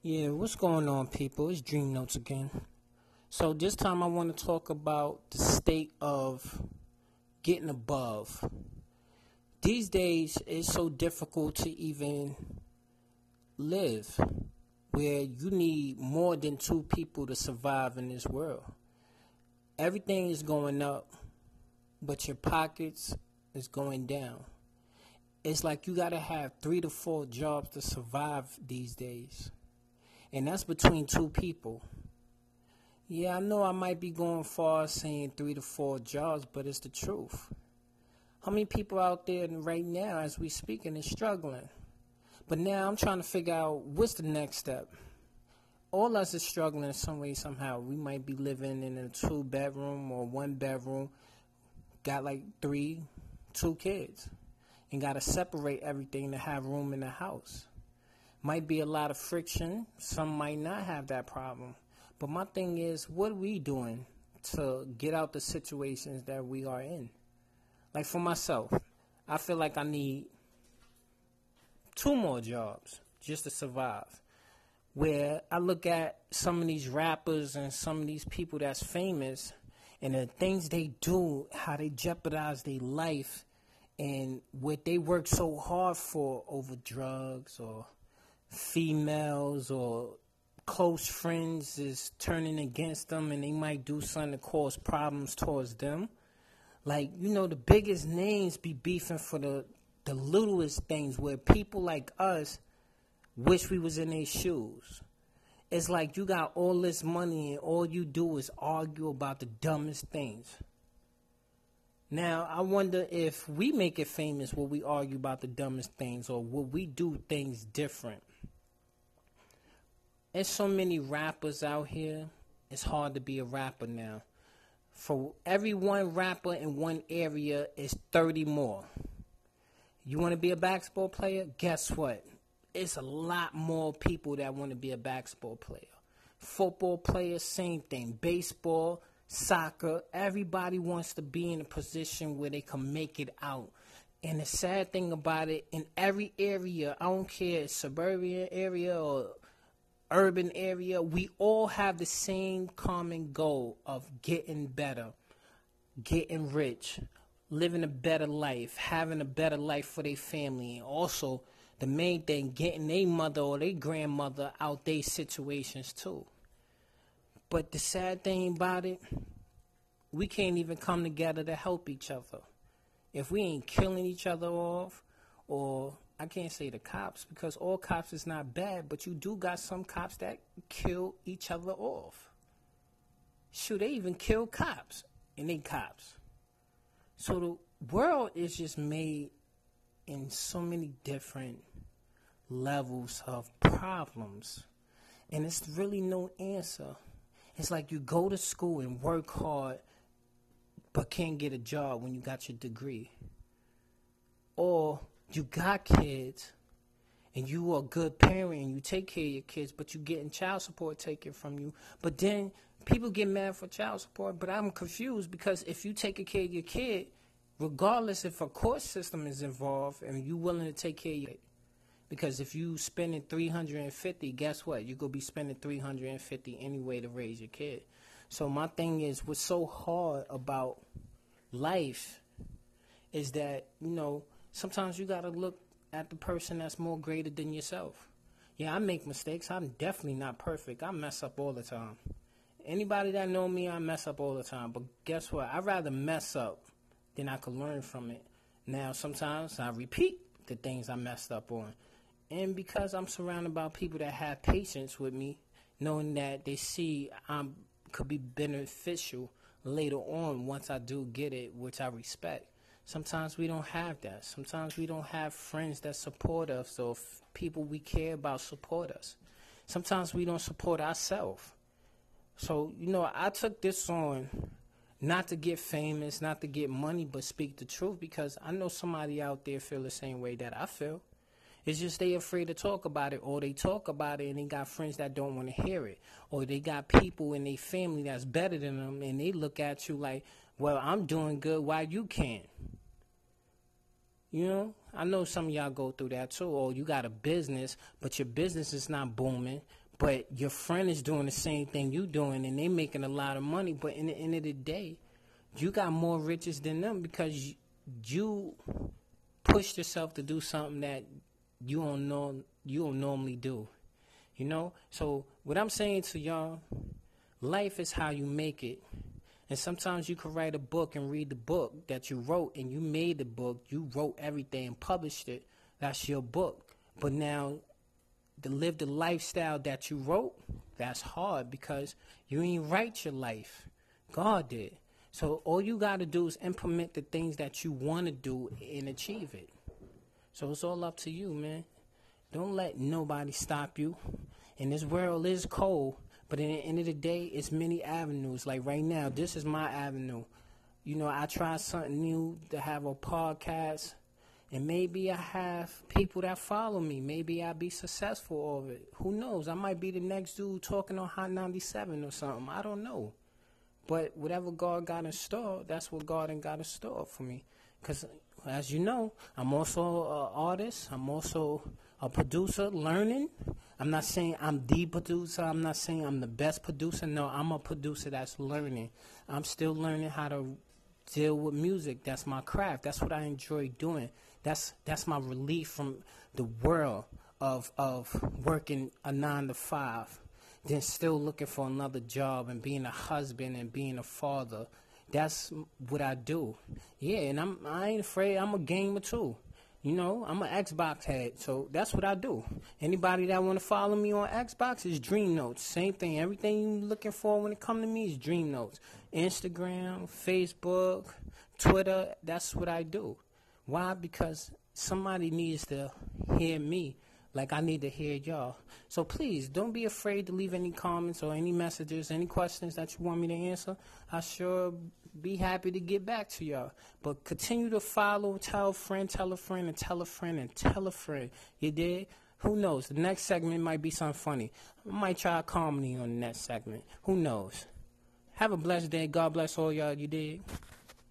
Yeah, what's going on, people? It's Dream Notez again. So, this time I want to talk about the state of getting above. These days, it's so difficult to even live where you need more than two people to survive in this world. Everything is going up, but your pockets is going down. It's like you got to have three to four jobs to survive these days and that's between two people. Yeah, I know I might be going far saying three to four jobs, but it's the truth. How many people out there right now, as we speaking, is struggling? But now I'm trying to figure out what's the next step. All us is struggling in some way, somehow. We might be living in a two bedroom or one bedroom, got like three, two kids, and got to separate everything to have room in the house might be a lot of friction. Some might not have that problem. But my thing is, what are we doing to get out the situations that we are in? Like for myself, I feel like I need two more jobs just to survive. Where I look at some of these rappers and some of these people that's famous and the things they do, how they jeopardize their life and what they work so hard for over drugs or females or close friends is turning against them and they might do something to cause problems towards them. Like, you know, the biggest names be beefing for the the littlest things where people like us wish we was in their shoes. It's like you got all this money and all you do is argue about the dumbest things. Now, I wonder if we make it famous, will we argue about the dumbest things or will we do things different? There's so many rappers out here. It's hard to be a rapper now. For every one rapper in one area is 30 more. You want to be a basketball player? Guess what? It's a lot more people that want to be a basketball player. Football players, same thing. Baseball, soccer, everybody wants to be in a position where they can make it out. And the sad thing about it, in every area, I don't care, suburban area or urban area, we all have the same common goal of getting better, getting rich, living a better life, having a better life for their family, and also the main thing, getting their mother or their grandmother out their situations too. But the sad thing about it, we can't even come together to help each other. If we ain't killing each other off or I can't say the cops because all cops is not bad, but you do got some cops that kill each other off. Shoot, they even kill cops and they cops. So the world is just made in so many different levels of problems. And it's really no answer. It's like you go to school and work hard, but can't get a job when you got your degree. Or you got kids and you are a good parent and you take care of your kids, but you're getting child support taken from you. But then people get mad for child support, but I'm confused because if you take care of your kid, regardless if a court system is involved and you're willing to take care of your because if you spending 350 guess what you're going to be spending 350 anyway to raise your kid so my thing is what's so hard about life is that you know sometimes you got to look at the person that's more greater than yourself. Yeah, I make mistakes. I'm definitely not perfect. I mess up all the time. Anybody that know me, I mess up all the time. But guess what? I'd rather mess up than I could learn from it. Now, sometimes I repeat the things I messed up on. And because I'm surrounded by people that have patience with me, knowing that they see I'm could be beneficial later on once I do get it, which I respect. Sometimes we don't have that. Sometimes we don't have friends that support us or f- people we care about support us. Sometimes we don't support ourselves. So, you know, I took this on not to get famous, not to get money, but speak the truth because I know somebody out there feel the same way that I feel. It's just they afraid to talk about it, or they talk about it and they got friends that don't want to hear it, or they got people in their family that's better than them, and they look at you like, "Well, I'm doing good, why you can't?" You know, I know some of y'all go through that too. Or you got a business, but your business is not booming, but your friend is doing the same thing you're doing and they making a lot of money but in the end of the day you got more riches than them because you, you pushed yourself to do something that you don't know you don't normally do you know so what i'm saying to y'all life is how you make it and sometimes you can write a book and read the book that you wrote and you made the book you wrote everything and published it that's your book but now to live the lifestyle that you wrote, that's hard because you ain't write your life. God did. So all you got to do is implement the things that you want to do and achieve it. So it's all up to you, man. Don't let nobody stop you. And this world is cold, but at the end of the day, it's many avenues. Like right now, this is my avenue. You know, I tried something new to have a podcast and maybe I have people that follow me. Maybe I'll be successful of it. Who knows? I might be the next dude talking on Hot 97 or something. I don't know. But whatever God got in store, that's what God and got in store for me. Because, as you know, I'm also an artist. I'm also a producer learning. I'm not saying I'm the producer. I'm not saying I'm the best producer. No, I'm a producer that's learning. I'm still learning how to deal with music. That's my craft. That's what I enjoy doing. That's that's my relief from the world of of working a nine to five, then still looking for another job and being a husband and being a father. That's what I do. Yeah, and I'm I ain't afraid. I'm a gamer too. You know, I'm an Xbox head, so that's what I do. Anybody that want to follow me on Xbox is Dream Notez. Same thing. Everything you looking for when it come to me is Dream Notez. Instagram, Facebook, Twitter. That's what I do. Why? Because somebody needs to hear me like I need to hear y'all. So please don't be afraid to leave any comments or any messages, any questions that you want me to answer. I sure be happy to get back to y'all. But continue to follow, tell a friend, tell a friend, and tell a friend, and tell a friend. You did? Who knows? The next segment might be something funny. I might try a comedy on the next segment. Who knows? Have a blessed day. God bless all y'all. You did?